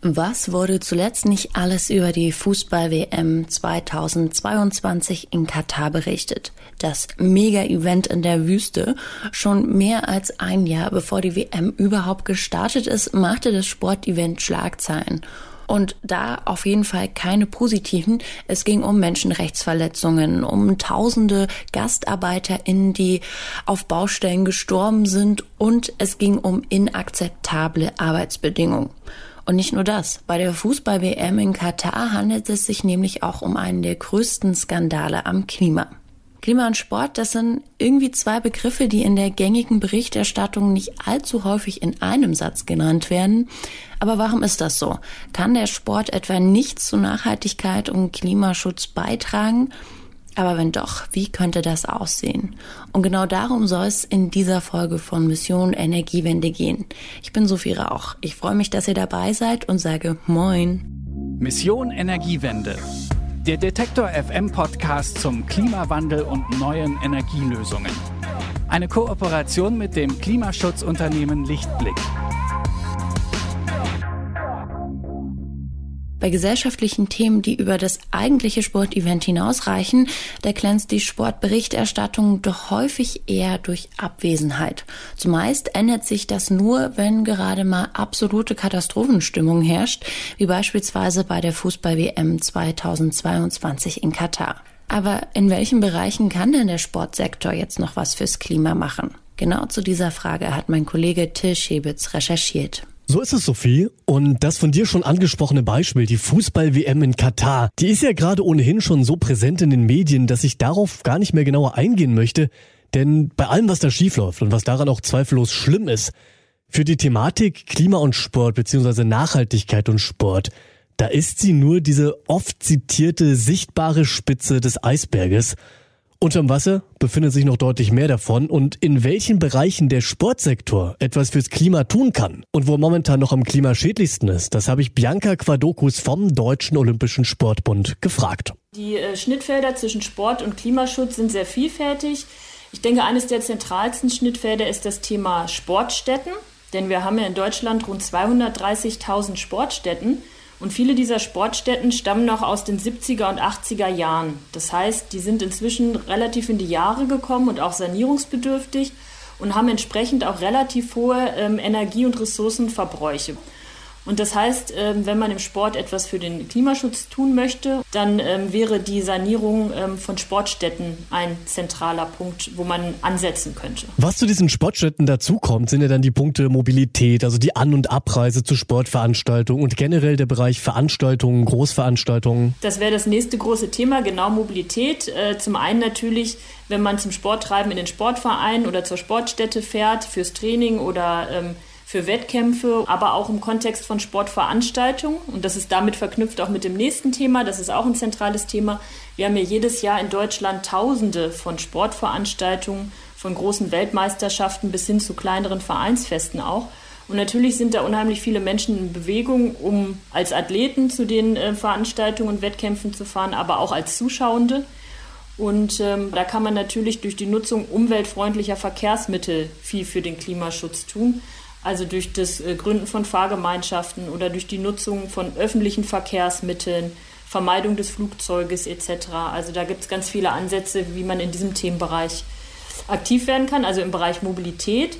Was wurde zuletzt nicht alles über die Fußball-WM 2022 in Katar berichtet? Das Mega-Event in der Wüste. Schon mehr als ein Jahr bevor die WM überhaupt gestartet ist, machte das Sportevent Schlagzeilen. Und da auf jeden Fall keine positiven. Es ging um Menschenrechtsverletzungen, um tausende GastarbeiterInnen, die auf Baustellen gestorben sind und es ging um inakzeptable Arbeitsbedingungen. Und nicht nur das. Bei der Fußball-WM in Katar handelt es sich nämlich auch um einen der größten Skandale am Klima. Klima und Sport, das sind irgendwie zwei Begriffe, die in der gängigen Berichterstattung nicht allzu häufig in einem Satz genannt werden. Aber warum ist das so? Kann der Sport etwa nichts zu Nachhaltigkeit und Klimaschutz beitragen? Aber wenn doch, wie könnte das aussehen? Und genau darum soll es in dieser Folge von Mission Energiewende gehen. Ich bin Sophie Rauch. Ich freue mich, dass ihr dabei seid und sage Moin. Mission Energiewende. Der Detektor FM Podcast zum Klimawandel und neuen Energielösungen. Eine Kooperation mit dem Klimaschutzunternehmen Lichtblick. Bei gesellschaftlichen Themen, die über das eigentliche Sportevent hinausreichen, da glänzt die Sportberichterstattung doch häufig eher durch Abwesenheit. Zumeist ändert sich das nur, wenn gerade mal absolute Katastrophenstimmung herrscht, wie beispielsweise bei der Fußball-WM 2022 in Katar. Aber in welchen Bereichen kann denn der Sportsektor jetzt noch was fürs Klima machen? Genau zu dieser Frage hat mein Kollege Till Schebitz recherchiert. So ist es, Sophie. Und das von dir schon angesprochene Beispiel, die Fußball-WM in Katar, die ist ja gerade ohnehin schon so präsent in den Medien, dass ich darauf gar nicht mehr genauer eingehen möchte. Denn bei allem, was da schiefläuft und was daran auch zweifellos schlimm ist, für die Thematik Klima und Sport beziehungsweise Nachhaltigkeit und Sport, da ist sie nur diese oft zitierte sichtbare Spitze des Eisberges. Unterm Wasser befindet sich noch deutlich mehr davon und in welchen Bereichen der Sportsektor etwas fürs Klima tun kann und wo momentan noch am klimaschädlichsten ist, das habe ich Bianca Quadokus vom Deutschen Olympischen Sportbund gefragt. Die äh, Schnittfelder zwischen Sport und Klimaschutz sind sehr vielfältig. Ich denke, eines der zentralsten Schnittfelder ist das Thema Sportstätten, denn wir haben ja in Deutschland rund 230.000 Sportstätten. Und viele dieser Sportstätten stammen noch aus den 70er und 80er Jahren. Das heißt, die sind inzwischen relativ in die Jahre gekommen und auch sanierungsbedürftig und haben entsprechend auch relativ hohe ähm, Energie- und Ressourcenverbräuche. Und das heißt, ähm, wenn man im Sport etwas für den Klimaschutz tun möchte, dann ähm, wäre die Sanierung ähm, von Sportstätten ein zentraler Punkt, wo man ansetzen könnte. Was zu diesen Sportstätten dazukommt, sind ja dann die Punkte Mobilität, also die An- und Abreise zu Sportveranstaltungen und generell der Bereich Veranstaltungen, Großveranstaltungen. Das wäre das nächste große Thema, genau Mobilität. Äh, zum einen natürlich, wenn man zum Sporttreiben in den Sportverein oder zur Sportstätte fährt, fürs Training oder für Wettkämpfe, aber auch im Kontext von Sportveranstaltungen. Und das ist damit verknüpft auch mit dem nächsten Thema. Das ist auch ein zentrales Thema. Wir haben ja jedes Jahr in Deutschland Tausende von Sportveranstaltungen, von großen Weltmeisterschaften bis hin zu kleineren Vereinsfesten auch. Und natürlich sind da unheimlich viele Menschen in Bewegung, um als Athleten zu den äh, Veranstaltungen und Wettkämpfen zu fahren, aber auch als Zuschauende. Und ähm, da kann man natürlich durch die Nutzung umweltfreundlicher Verkehrsmittel viel für den Klimaschutz tun also durch das äh, Gründen von Fahrgemeinschaften oder durch die Nutzung von öffentlichen Verkehrsmitteln, Vermeidung des Flugzeuges etc. Also da gibt es ganz viele Ansätze, wie man in diesem Themenbereich aktiv werden kann, also im Bereich Mobilität.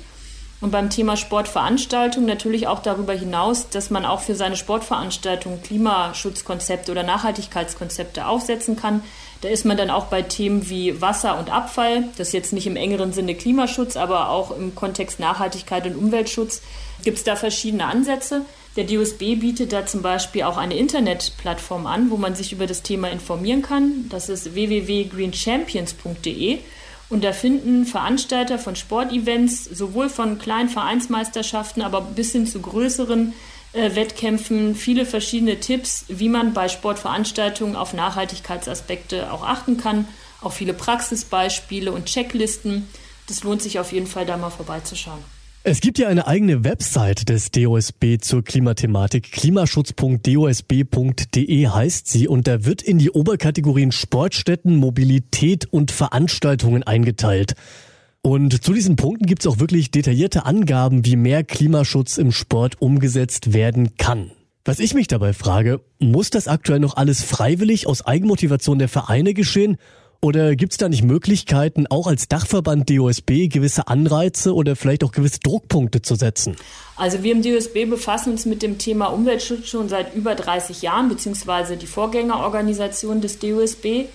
Und beim Thema Sportveranstaltung natürlich auch darüber hinaus, dass man auch für seine Sportveranstaltung Klimaschutzkonzepte oder Nachhaltigkeitskonzepte aufsetzen kann. Da ist man dann auch bei Themen wie Wasser und Abfall, das jetzt nicht im engeren Sinne Klimaschutz, aber auch im Kontext Nachhaltigkeit und Umweltschutz gibt es da verschiedene Ansätze. Der DUSB bietet da zum Beispiel auch eine Internetplattform an, wo man sich über das Thema informieren kann. Das ist www.greenchampions.de. Und da finden Veranstalter von Sportevents, sowohl von kleinen Vereinsmeisterschaften, aber bis hin zu größeren Wettkämpfen viele verschiedene Tipps, wie man bei Sportveranstaltungen auf Nachhaltigkeitsaspekte auch achten kann. Auch viele Praxisbeispiele und Checklisten. Das lohnt sich auf jeden Fall, da mal vorbeizuschauen. Es gibt ja eine eigene Website des DOSB zur Klimathematik. Klimaschutz.dosb.de heißt sie und da wird in die Oberkategorien Sportstätten, Mobilität und Veranstaltungen eingeteilt. Und zu diesen Punkten gibt es auch wirklich detaillierte Angaben, wie mehr Klimaschutz im Sport umgesetzt werden kann. Was ich mich dabei frage, muss das aktuell noch alles freiwillig aus Eigenmotivation der Vereine geschehen? Oder gibt es da nicht Möglichkeiten, auch als Dachverband DOSB gewisse Anreize oder vielleicht auch gewisse Druckpunkte zu setzen? Also wir im DOSB befassen uns mit dem Thema Umweltschutz schon seit über 30 Jahren, beziehungsweise die Vorgängerorganisation des DOSB.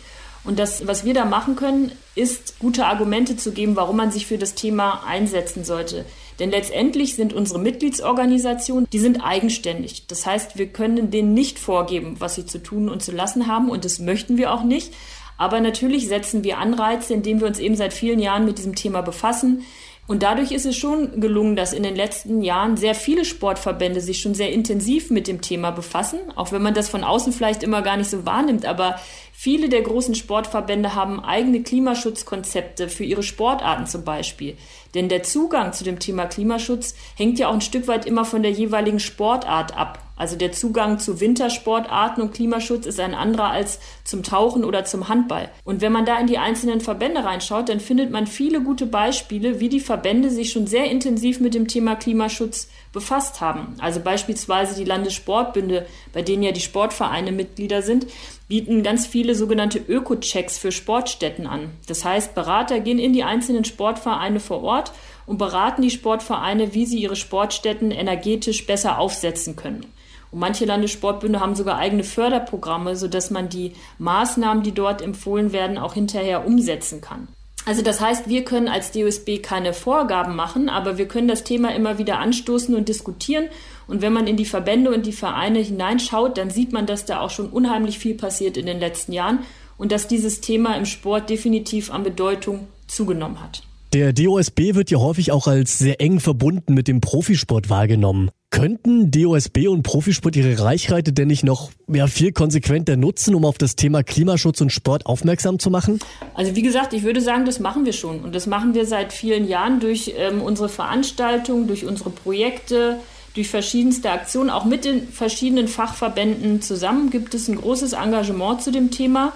Und das, was wir da machen können, ist gute Argumente zu geben, warum man sich für das Thema einsetzen sollte. Denn letztendlich sind unsere Mitgliedsorganisationen, die sind eigenständig. Das heißt, wir können denen nicht vorgeben, was sie zu tun und zu lassen haben. Und das möchten wir auch nicht. Aber natürlich setzen wir Anreize, indem wir uns eben seit vielen Jahren mit diesem Thema befassen. Und dadurch ist es schon gelungen, dass in den letzten Jahren sehr viele Sportverbände sich schon sehr intensiv mit dem Thema befassen, auch wenn man das von außen vielleicht immer gar nicht so wahrnimmt. Aber viele der großen Sportverbände haben eigene Klimaschutzkonzepte für ihre Sportarten zum Beispiel. Denn der Zugang zu dem Thema Klimaschutz hängt ja auch ein Stück weit immer von der jeweiligen Sportart ab. Also der Zugang zu Wintersportarten und Klimaschutz ist ein anderer als zum Tauchen oder zum Handball. Und wenn man da in die einzelnen Verbände reinschaut, dann findet man viele gute Beispiele, wie die Verbände sich schon sehr intensiv mit dem Thema Klimaschutz befasst haben. Also beispielsweise die Landessportbünde, bei denen ja die Sportvereine Mitglieder sind, bieten ganz viele sogenannte Öko-Checks für Sportstätten an. Das heißt, Berater gehen in die einzelnen Sportvereine vor Ort und beraten die Sportvereine, wie sie ihre Sportstätten energetisch besser aufsetzen können. Und manche Landessportbünde haben sogar eigene Förderprogramme, sodass man die Maßnahmen, die dort empfohlen werden, auch hinterher umsetzen kann. Also das heißt, wir können als DOSB keine Vorgaben machen, aber wir können das Thema immer wieder anstoßen und diskutieren. Und wenn man in die Verbände und die Vereine hineinschaut, dann sieht man, dass da auch schon unheimlich viel passiert in den letzten Jahren und dass dieses Thema im Sport definitiv an Bedeutung zugenommen hat. Der DOSB wird ja häufig auch als sehr eng verbunden mit dem Profisport wahrgenommen. Könnten DOSB und Profisport ihre Reichweite denn nicht noch ja, viel konsequenter nutzen, um auf das Thema Klimaschutz und Sport aufmerksam zu machen? Also wie gesagt, ich würde sagen, das machen wir schon. Und das machen wir seit vielen Jahren durch ähm, unsere Veranstaltungen, durch unsere Projekte, durch verschiedenste Aktionen. Auch mit den verschiedenen Fachverbänden zusammen gibt es ein großes Engagement zu dem Thema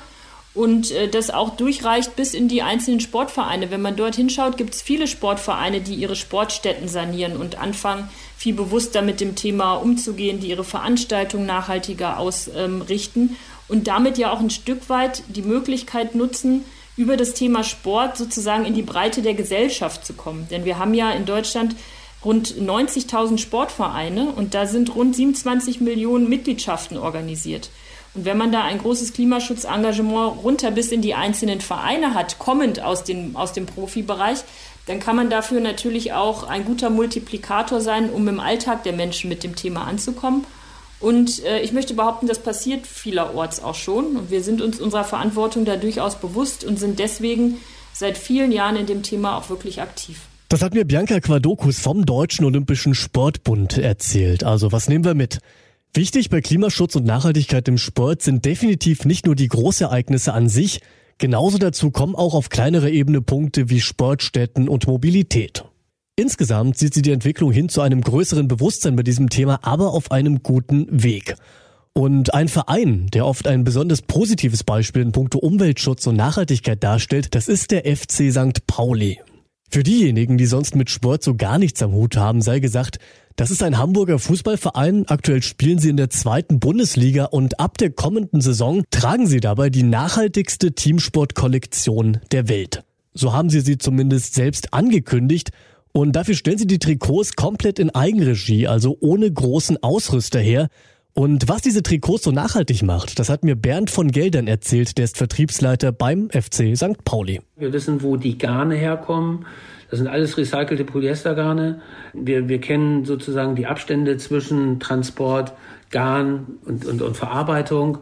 und äh, das auch durchreicht bis in die einzelnen Sportvereine. Wenn man dort hinschaut, gibt es viele Sportvereine, die ihre Sportstätten sanieren und anfangen, viel bewusster mit dem Thema umzugehen, die ihre Veranstaltungen nachhaltiger ausrichten und damit ja auch ein Stück weit die Möglichkeit nutzen, über das Thema Sport sozusagen in die Breite der Gesellschaft zu kommen. Denn wir haben ja in Deutschland rund 90.000 Sportvereine und da sind rund 27 Millionen Mitgliedschaften organisiert. Und wenn man da ein großes Klimaschutzengagement runter bis in die einzelnen Vereine hat, kommend aus dem, aus dem Profibereich, dann kann man dafür natürlich auch ein guter Multiplikator sein, um im Alltag der Menschen mit dem Thema anzukommen. Und äh, ich möchte behaupten, das passiert vielerorts auch schon. Und wir sind uns unserer Verantwortung da durchaus bewusst und sind deswegen seit vielen Jahren in dem Thema auch wirklich aktiv. Das hat mir Bianca Quadokus vom Deutschen Olympischen Sportbund erzählt. Also was nehmen wir mit? Wichtig bei Klimaschutz und Nachhaltigkeit im Sport sind definitiv nicht nur die Großereignisse an sich, genauso dazu kommen auch auf kleinerer Ebene Punkte wie Sportstätten und Mobilität. Insgesamt sieht sie die Entwicklung hin zu einem größeren Bewusstsein bei diesem Thema, aber auf einem guten Weg. Und ein Verein, der oft ein besonders positives Beispiel in puncto Umweltschutz und Nachhaltigkeit darstellt, das ist der FC St. Pauli. Für diejenigen, die sonst mit Sport so gar nichts am Hut haben, sei gesagt, das ist ein Hamburger Fußballverein. Aktuell spielen sie in der zweiten Bundesliga und ab der kommenden Saison tragen sie dabei die nachhaltigste Teamsportkollektion der Welt. So haben sie sie zumindest selbst angekündigt. Und dafür stellen sie die Trikots komplett in Eigenregie, also ohne großen Ausrüster her. Und was diese Trikots so nachhaltig macht, das hat mir Bernd von Geldern erzählt, der ist Vertriebsleiter beim FC St. Pauli. Wir wissen, wo die Garne herkommen. Das sind alles recycelte Polyestergarne. Wir, wir kennen sozusagen die Abstände zwischen Transport, Garn und, und, und Verarbeitung.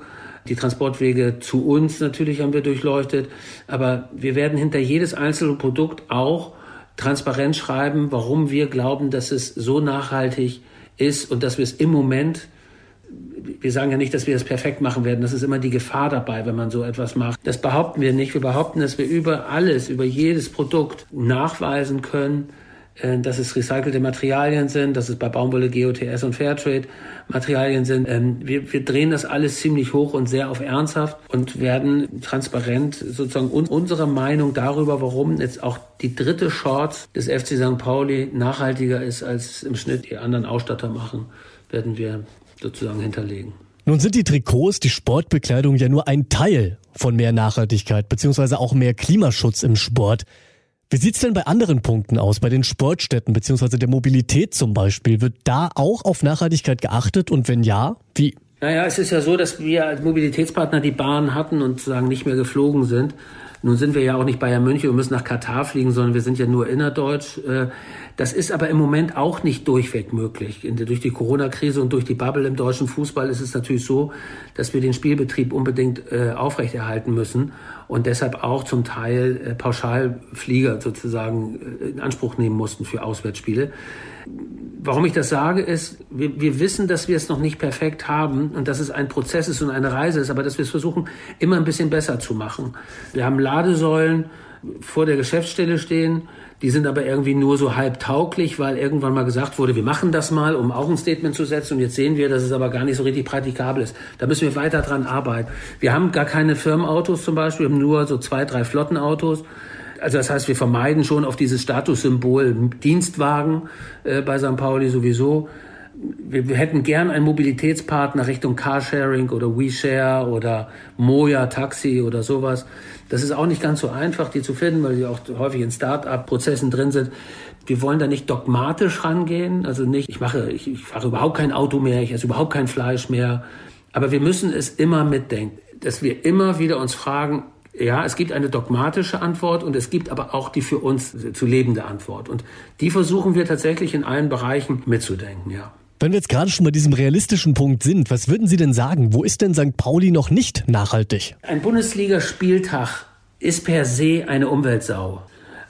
Die Transportwege zu uns natürlich haben wir durchleuchtet. Aber wir werden hinter jedes einzelne Produkt auch transparent schreiben, warum wir glauben, dass es so nachhaltig ist und dass wir es im Moment wir sagen ja nicht, dass wir es perfekt machen werden. Das ist immer die Gefahr dabei, wenn man so etwas macht. Das behaupten wir nicht. Wir behaupten, dass wir über alles, über jedes Produkt nachweisen können, äh, dass es recycelte Materialien sind, dass es bei Baumwolle GOTS und Fairtrade Materialien sind. Ähm, wir, wir drehen das alles ziemlich hoch und sehr auf ernsthaft und werden transparent sozusagen unsere Meinung darüber, warum jetzt auch die dritte Shorts des FC St. Pauli nachhaltiger ist, als im Schnitt die anderen Ausstatter machen, werden wir sozusagen hinterlegen. Nun sind die Trikots, die Sportbekleidung ja nur ein Teil von mehr Nachhaltigkeit beziehungsweise auch mehr Klimaschutz im Sport. Wie sieht's denn bei anderen Punkten aus, bei den Sportstätten beziehungsweise der Mobilität zum Beispiel? Wird da auch auf Nachhaltigkeit geachtet und wenn ja, wie? Naja, es ist ja so, dass wir als Mobilitätspartner die Bahn hatten und sozusagen nicht mehr geflogen sind. Nun sind wir ja auch nicht Bayern München und müssen nach Katar fliegen, sondern wir sind ja nur innerdeutsch. Äh, das ist aber im Moment auch nicht durchweg möglich. Durch die Corona-Krise und durch die Bubble im deutschen Fußball ist es natürlich so, dass wir den Spielbetrieb unbedingt äh, aufrechterhalten müssen und deshalb auch zum Teil äh, Pauschalflieger sozusagen in Anspruch nehmen mussten für Auswärtsspiele. Warum ich das sage, ist, wir, wir wissen, dass wir es noch nicht perfekt haben und dass es ein Prozess ist und eine Reise ist, aber dass wir es versuchen, immer ein bisschen besser zu machen. Wir haben Ladesäulen vor der Geschäftsstelle stehen, die sind aber irgendwie nur so halb tauglich, weil irgendwann mal gesagt wurde, wir machen das mal, um auch ein Statement zu setzen. Und jetzt sehen wir, dass es aber gar nicht so richtig praktikabel ist. Da müssen wir weiter dran arbeiten. Wir haben gar keine Firmenautos zum Beispiel, wir haben nur so zwei, drei Flottenautos. Also das heißt, wir vermeiden schon auf dieses Statussymbol Dienstwagen äh, bei St. Pauli sowieso. Wir, wir, hätten gern einen Mobilitätspartner Richtung Carsharing oder WeShare oder Moja Taxi oder sowas. Das ist auch nicht ganz so einfach, die zu finden, weil die auch häufig in Start-up-Prozessen drin sind. Wir wollen da nicht dogmatisch rangehen, also nicht, ich mache, ich, ich fahre überhaupt kein Auto mehr, ich esse überhaupt kein Fleisch mehr. Aber wir müssen es immer mitdenken, dass wir immer wieder uns fragen, ja, es gibt eine dogmatische Antwort und es gibt aber auch die für uns zu lebende Antwort. Und die versuchen wir tatsächlich in allen Bereichen mitzudenken, ja. Wenn wir jetzt gerade schon bei diesem realistischen Punkt sind, was würden Sie denn sagen? Wo ist denn St. Pauli noch nicht nachhaltig? Ein Bundesligaspieltag ist per se eine Umweltsau.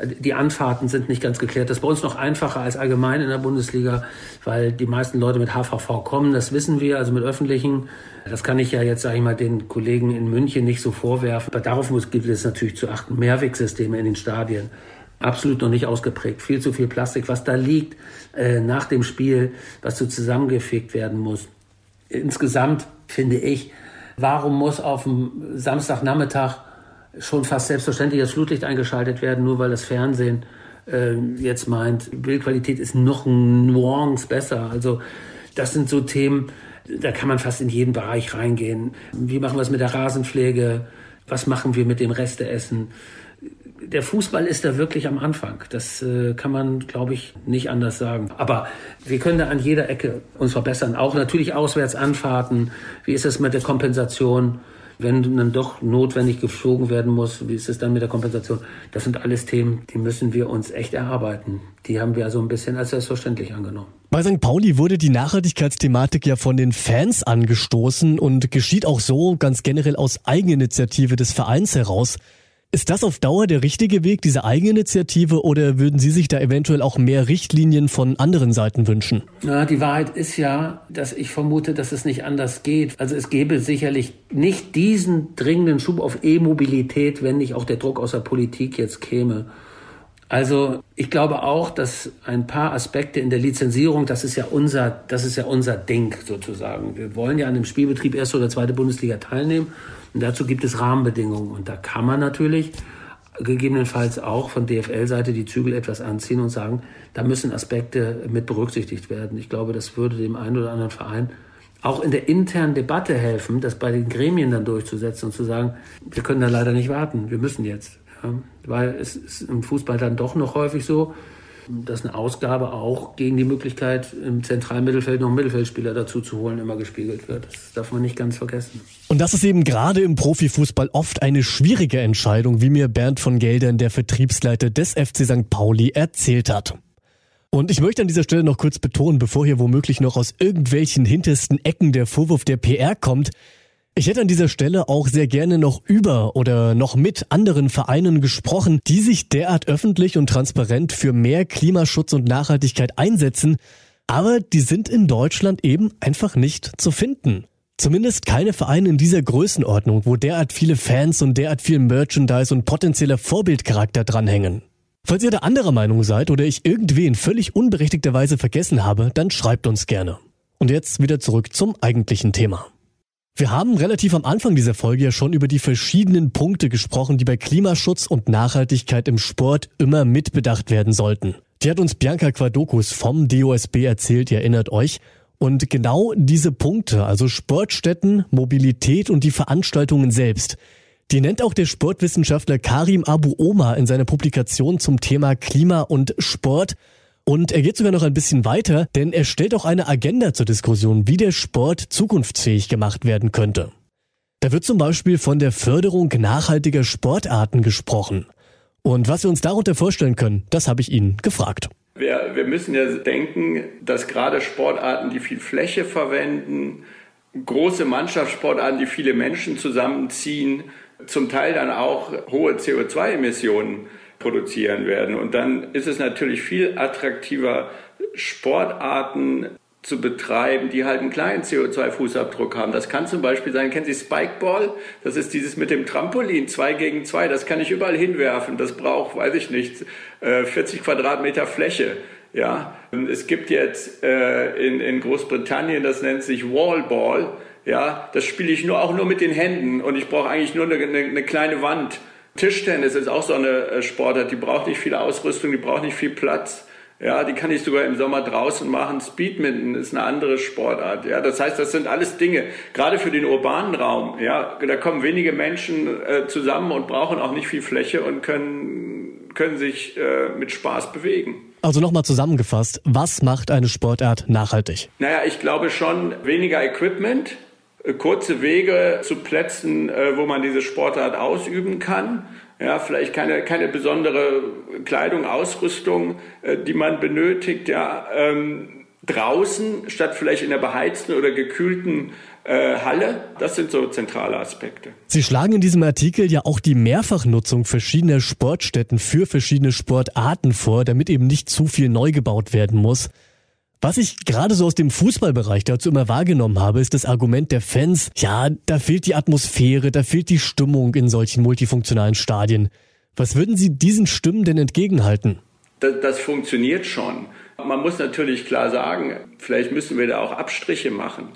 Die Anfahrten sind nicht ganz geklärt. Das ist bei uns noch einfacher als allgemein in der Bundesliga, weil die meisten Leute mit HVV kommen, das wissen wir, also mit öffentlichen. Das kann ich ja jetzt, sage ich mal, den Kollegen in München nicht so vorwerfen. Aber darauf muss, gibt es natürlich zu achten. Mehrwegsysteme in den Stadien. Absolut noch nicht ausgeprägt. Viel zu viel Plastik, was da liegt äh, nach dem Spiel, was so zusammengefegt werden muss. Insgesamt finde ich, warum muss auf dem Samstagnachmittag schon fast selbstverständlich das Flutlicht eingeschaltet werden, nur weil das Fernsehen äh, jetzt meint, Bildqualität ist noch ein Nuance besser. Also das sind so Themen, da kann man fast in jeden Bereich reingehen. Wie machen wir es mit der Rasenpflege? Was machen wir mit dem Resteessen? Der Fußball ist da wirklich am Anfang. Das äh, kann man, glaube ich, nicht anders sagen. Aber wir können da an jeder Ecke uns verbessern. Auch natürlich Auswärtsanfahrten. Wie ist es mit der Kompensation? Wenn dann doch notwendig geflogen werden muss, wie ist es dann mit der Kompensation? Das sind alles Themen, die müssen wir uns echt erarbeiten. Die haben wir also ein bisschen als selbstverständlich angenommen. Bei St. Pauli wurde die Nachhaltigkeitsthematik ja von den Fans angestoßen und geschieht auch so ganz generell aus Eigeninitiative des Vereins heraus. Ist das auf Dauer der richtige Weg, diese Eigeninitiative, oder würden Sie sich da eventuell auch mehr Richtlinien von anderen Seiten wünschen? Na, die Wahrheit ist ja, dass ich vermute, dass es nicht anders geht. Also es gäbe sicherlich nicht diesen dringenden Schub auf E-Mobilität, wenn nicht auch der Druck aus der Politik jetzt käme. Also ich glaube auch, dass ein paar Aspekte in der Lizenzierung, das ist ja unser, das ist ja unser Ding sozusagen. Wir wollen ja an dem Spielbetrieb erste oder zweite Bundesliga teilnehmen und dazu gibt es Rahmenbedingungen und da kann man natürlich gegebenenfalls auch von DFL-Seite die Zügel etwas anziehen und sagen, da müssen Aspekte mit berücksichtigt werden. Ich glaube, das würde dem einen oder anderen Verein auch in der internen Debatte helfen, das bei den Gremien dann durchzusetzen und zu sagen, wir können da leider nicht warten, wir müssen jetzt. Ja, weil es ist im Fußball dann doch noch häufig so, dass eine Ausgabe auch gegen die Möglichkeit, im zentralen Mittelfeld noch einen Mittelfeldspieler dazu zu holen, immer gespiegelt wird. Das darf man nicht ganz vergessen. Und das ist eben gerade im Profifußball oft eine schwierige Entscheidung, wie mir Bernd von Geldern, der Vertriebsleiter des FC St. Pauli, erzählt hat. Und ich möchte an dieser Stelle noch kurz betonen, bevor hier womöglich noch aus irgendwelchen hintersten Ecken der Vorwurf der PR kommt, ich hätte an dieser Stelle auch sehr gerne noch über oder noch mit anderen Vereinen gesprochen, die sich derart öffentlich und transparent für mehr Klimaschutz und Nachhaltigkeit einsetzen, aber die sind in Deutschland eben einfach nicht zu finden. Zumindest keine Vereine in dieser Größenordnung, wo derart viele Fans und derart viel Merchandise und potenzieller Vorbildcharakter dranhängen. Falls ihr da anderer Meinung seid oder ich irgendwen völlig unberechtigterweise vergessen habe, dann schreibt uns gerne. Und jetzt wieder zurück zum eigentlichen Thema. Wir haben relativ am Anfang dieser Folge ja schon über die verschiedenen Punkte gesprochen, die bei Klimaschutz und Nachhaltigkeit im Sport immer mitbedacht werden sollten. Die hat uns Bianca Quadokus vom DOSB erzählt, ihr erinnert euch. Und genau diese Punkte, also Sportstätten, Mobilität und die Veranstaltungen selbst, die nennt auch der Sportwissenschaftler Karim Abu Omar in seiner Publikation zum Thema Klima und Sport. Und er geht sogar noch ein bisschen weiter, denn er stellt auch eine Agenda zur Diskussion, wie der Sport zukunftsfähig gemacht werden könnte. Da wird zum Beispiel von der Förderung nachhaltiger Sportarten gesprochen. Und was wir uns darunter vorstellen können, das habe ich ihn gefragt. Wir, wir müssen ja denken, dass gerade Sportarten, die viel Fläche verwenden, große Mannschaftssportarten, die viele Menschen zusammenziehen, zum Teil dann auch hohe CO2-Emissionen produzieren werden. Und dann ist es natürlich viel attraktiver, Sportarten zu betreiben, die halt einen kleinen CO2-Fußabdruck haben. Das kann zum Beispiel sein, kennen Sie Spikeball? Das ist dieses mit dem Trampolin, zwei gegen zwei. Das kann ich überall hinwerfen. Das braucht, weiß ich nicht, 40 äh, Quadratmeter Fläche. Ja, es gibt jetzt äh, in, in Großbritannien, das nennt sich Wallball. Ja, das spiele ich nur auch nur mit den Händen und ich brauche eigentlich nur eine, eine, eine kleine Wand. Tischtennis ist auch so eine äh, Sportart, die braucht nicht viel Ausrüstung, die braucht nicht viel Platz. Ja, die kann ich sogar im Sommer draußen machen. Speedminton ist eine andere Sportart. Ja, das heißt, das sind alles Dinge, gerade für den urbanen Raum. Ja, da kommen wenige Menschen äh, zusammen und brauchen auch nicht viel Fläche und können, können sich äh, mit Spaß bewegen. Also nochmal zusammengefasst, was macht eine Sportart nachhaltig? Naja, ich glaube schon weniger Equipment, kurze Wege zu Plätzen, äh, wo man diese Sportart ausüben kann. Ja, vielleicht keine, keine besondere Kleidung, Ausrüstung, äh, die man benötigt. Ja, ähm, draußen statt vielleicht in der beheizten oder gekühlten äh, Halle. Das sind so zentrale Aspekte. Sie schlagen in diesem Artikel ja auch die Mehrfachnutzung verschiedener Sportstätten für verschiedene Sportarten vor, damit eben nicht zu viel neu gebaut werden muss. Was ich gerade so aus dem Fußballbereich dazu immer wahrgenommen habe, ist das Argument der Fans, ja, da fehlt die Atmosphäre, da fehlt die Stimmung in solchen multifunktionalen Stadien. Was würden Sie diesen Stimmen denn entgegenhalten? Das, das funktioniert schon. Man muss natürlich klar sagen, vielleicht müssen wir da auch Abstriche machen.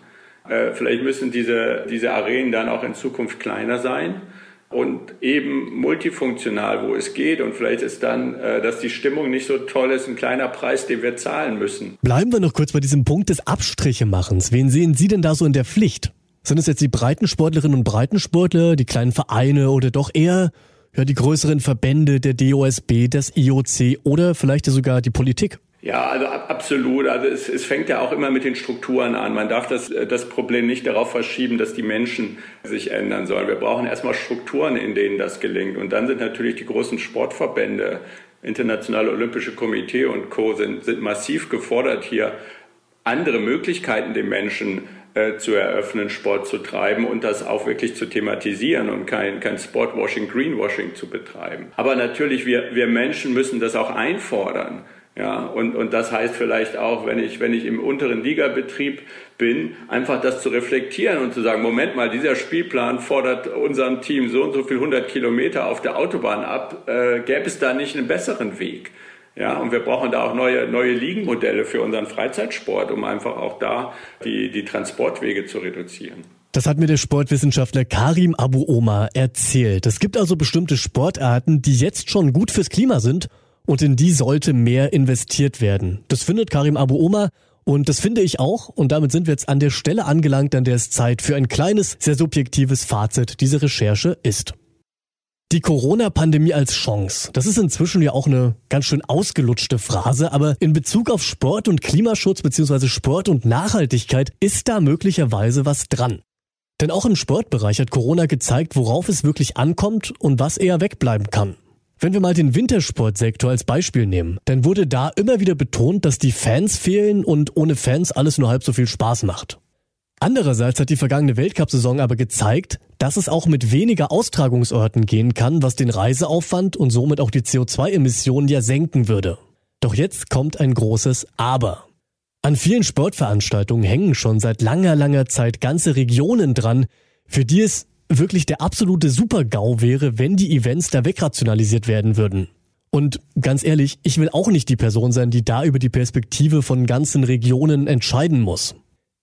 Äh, vielleicht müssen diese, diese Arenen dann auch in Zukunft kleiner sein und eben multifunktional, wo es geht. Und vielleicht ist dann, äh, dass die Stimmung nicht so toll ist, ein kleiner Preis, den wir zahlen müssen. Bleiben wir noch kurz bei diesem Punkt des Abstrichemachens. Wen sehen Sie denn da so in der Pflicht? Sind es jetzt die Breitensportlerinnen und Breitensportler, die kleinen Vereine oder doch eher ja, die größeren Verbände, der DOSB, das IOC oder vielleicht sogar die Politik? Ja, also absolut. Also es, es fängt ja auch immer mit den Strukturen an. Man darf das, äh, das Problem nicht darauf verschieben, dass die Menschen sich ändern sollen. Wir brauchen erstmal Strukturen, in denen das gelingt. Und dann sind natürlich die großen Sportverbände, Internationale Olympische Komitee und Co. sind, sind massiv gefordert, hier andere Möglichkeiten den Menschen äh, zu eröffnen, Sport zu treiben und das auch wirklich zu thematisieren und kein, kein Sportwashing, Greenwashing zu betreiben. Aber natürlich, wir, wir Menschen müssen das auch einfordern. Ja, und, und das heißt vielleicht auch, wenn ich, wenn ich im unteren Ligabetrieb bin, einfach das zu reflektieren und zu sagen, Moment mal, dieser Spielplan fordert unserem Team so und so viel 100 Kilometer auf der Autobahn ab. Äh, gäbe es da nicht einen besseren Weg? Ja, und wir brauchen da auch neue, neue Liegenmodelle für unseren Freizeitsport, um einfach auch da die, die Transportwege zu reduzieren. Das hat mir der Sportwissenschaftler Karim Abu Omar erzählt. Es gibt also bestimmte Sportarten, die jetzt schon gut fürs Klima sind und in die sollte mehr investiert werden. Das findet Karim Abu Omar und das finde ich auch. Und damit sind wir jetzt an der Stelle angelangt, an der es Zeit für ein kleines, sehr subjektives Fazit dieser Recherche ist. Die Corona-Pandemie als Chance. Das ist inzwischen ja auch eine ganz schön ausgelutschte Phrase, aber in Bezug auf Sport und Klimaschutz bzw. Sport und Nachhaltigkeit ist da möglicherweise was dran. Denn auch im Sportbereich hat Corona gezeigt, worauf es wirklich ankommt und was eher wegbleiben kann. Wenn wir mal den Wintersportsektor als Beispiel nehmen, dann wurde da immer wieder betont, dass die Fans fehlen und ohne Fans alles nur halb so viel Spaß macht. Andererseits hat die vergangene Weltcup-Saison aber gezeigt, dass es auch mit weniger Austragungsorten gehen kann, was den Reiseaufwand und somit auch die CO2-Emissionen ja senken würde. Doch jetzt kommt ein großes Aber. An vielen Sportveranstaltungen hängen schon seit langer, langer Zeit ganze Regionen dran, für die es wirklich der absolute Super-GAU wäre, wenn die Events da wegrationalisiert werden würden. Und ganz ehrlich, ich will auch nicht die Person sein, die da über die Perspektive von ganzen Regionen entscheiden muss.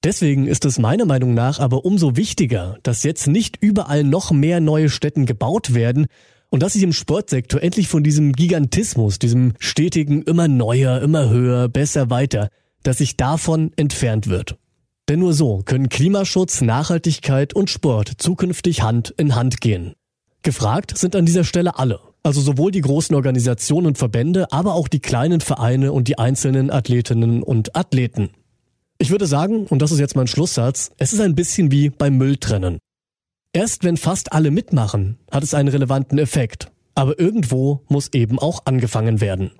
Deswegen ist es meiner Meinung nach aber umso wichtiger, dass jetzt nicht überall noch mehr neue Städten gebaut werden und dass sich im Sportsektor endlich von diesem Gigantismus, diesem stetigen immer neuer, immer höher, besser weiter, dass sich davon entfernt wird. Denn nur so können Klimaschutz, Nachhaltigkeit und Sport zukünftig Hand in Hand gehen. Gefragt sind an dieser Stelle alle. Also sowohl die großen Organisationen und Verbände, aber auch die kleinen Vereine und die einzelnen Athletinnen und Athleten. Ich würde sagen, und das ist jetzt mein Schlusssatz, es ist ein bisschen wie beim Mülltrennen. Erst wenn fast alle mitmachen, hat es einen relevanten Effekt. Aber irgendwo muss eben auch angefangen werden.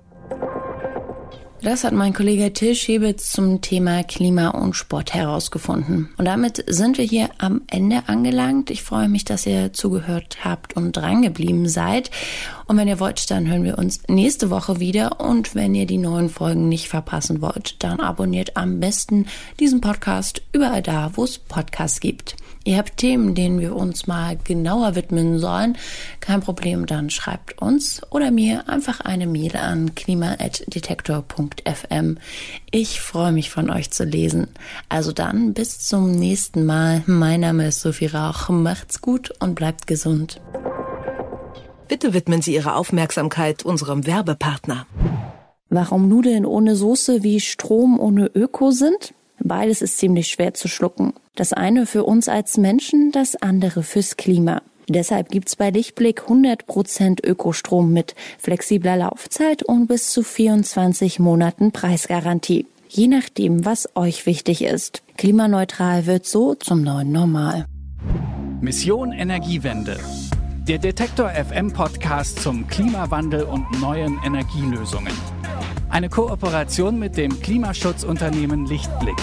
Das hat mein Kollege Till Schäbitz zum Thema Klima und Sport herausgefunden. Und damit sind wir hier am Ende angelangt. Ich freue mich, dass ihr zugehört habt und drangeblieben seid. Und wenn ihr wollt, dann hören wir uns nächste Woche wieder. Und wenn ihr die neuen Folgen nicht verpassen wollt, dann abonniert am besten diesen Podcast überall da, wo es Podcasts gibt. Ihr habt Themen, denen wir uns mal genauer widmen sollen, kein Problem, dann schreibt uns oder mir einfach eine Mail an klima.detektor.fm. Ich freue mich von euch zu lesen. Also dann bis zum nächsten Mal. Mein Name ist Sophie Rauch. Macht's gut und bleibt gesund. Bitte widmen Sie Ihre Aufmerksamkeit unserem Werbepartner. Warum Nudeln ohne Soße wie Strom ohne Öko sind? Beides ist ziemlich schwer zu schlucken. Das eine für uns als Menschen, das andere fürs Klima. Deshalb gibt's bei Lichtblick 100% Ökostrom mit flexibler Laufzeit und bis zu 24 Monaten Preisgarantie. Je nachdem, was euch wichtig ist. Klimaneutral wird so zum neuen Normal. Mission Energiewende. Der Detektor FM Podcast zum Klimawandel und neuen Energielösungen. Eine Kooperation mit dem Klimaschutzunternehmen Lichtblick.